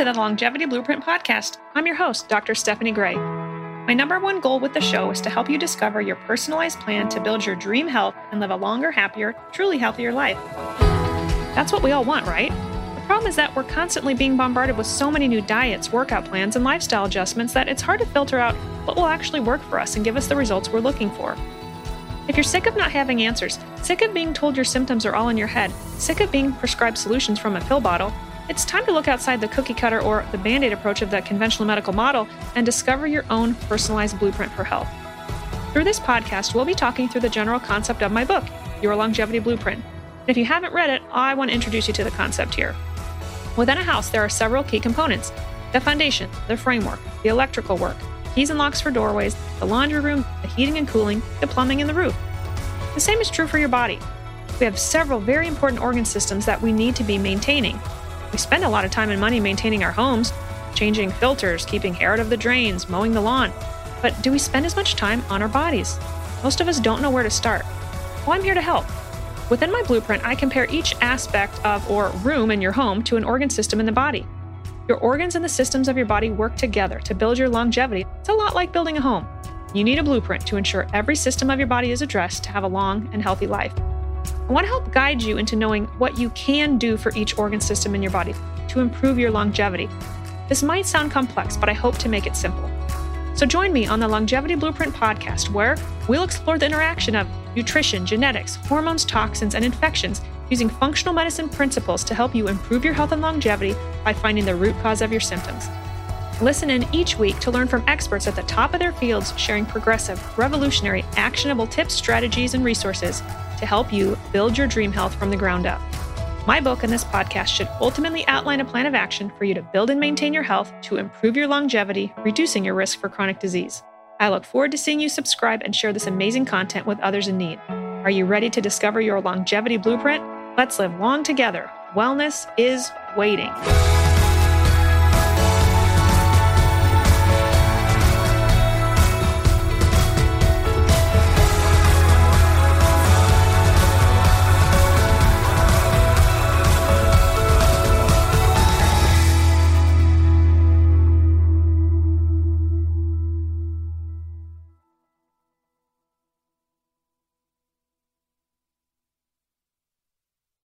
to the Longevity Blueprint Podcast. I'm your host, Dr. Stephanie Gray. My number one goal with the show is to help you discover your personalized plan to build your dream health and live a longer, happier, truly healthier life. That's what we all want, right? The problem is that we're constantly being bombarded with so many new diets, workout plans, and lifestyle adjustments that it's hard to filter out what will actually work for us and give us the results we're looking for. If you're sick of not having answers, sick of being told your symptoms are all in your head, sick of being prescribed solutions from a pill bottle, it's time to look outside the cookie cutter or the band aid approach of the conventional medical model and discover your own personalized blueprint for health. Through this podcast, we'll be talking through the general concept of my book, Your Longevity Blueprint. And if you haven't read it, I want to introduce you to the concept here. Within a house, there are several key components the foundation, the framework, the electrical work, keys and locks for doorways, the laundry room, the heating and cooling, the plumbing, and the roof. The same is true for your body. We have several very important organ systems that we need to be maintaining, we spend a lot of time and money maintaining our homes, changing filters, keeping hair out of the drains, mowing the lawn. But do we spend as much time on our bodies? Most of us don't know where to start. Well, I'm here to help. Within my blueprint, I compare each aspect of or room in your home to an organ system in the body. Your organs and the systems of your body work together to build your longevity. It's a lot like building a home. You need a blueprint to ensure every system of your body is addressed to have a long and healthy life. I want to help guide you into knowing what you can do for each organ system in your body to improve your longevity. This might sound complex, but I hope to make it simple. So join me on the Longevity Blueprint podcast, where we'll explore the interaction of nutrition, genetics, hormones, toxins, and infections using functional medicine principles to help you improve your health and longevity by finding the root cause of your symptoms. Listen in each week to learn from experts at the top of their fields sharing progressive, revolutionary, actionable tips, strategies, and resources to help you build your dream health from the ground up. My book and this podcast should ultimately outline a plan of action for you to build and maintain your health to improve your longevity, reducing your risk for chronic disease. I look forward to seeing you subscribe and share this amazing content with others in need. Are you ready to discover your longevity blueprint? Let's live long together. Wellness is waiting.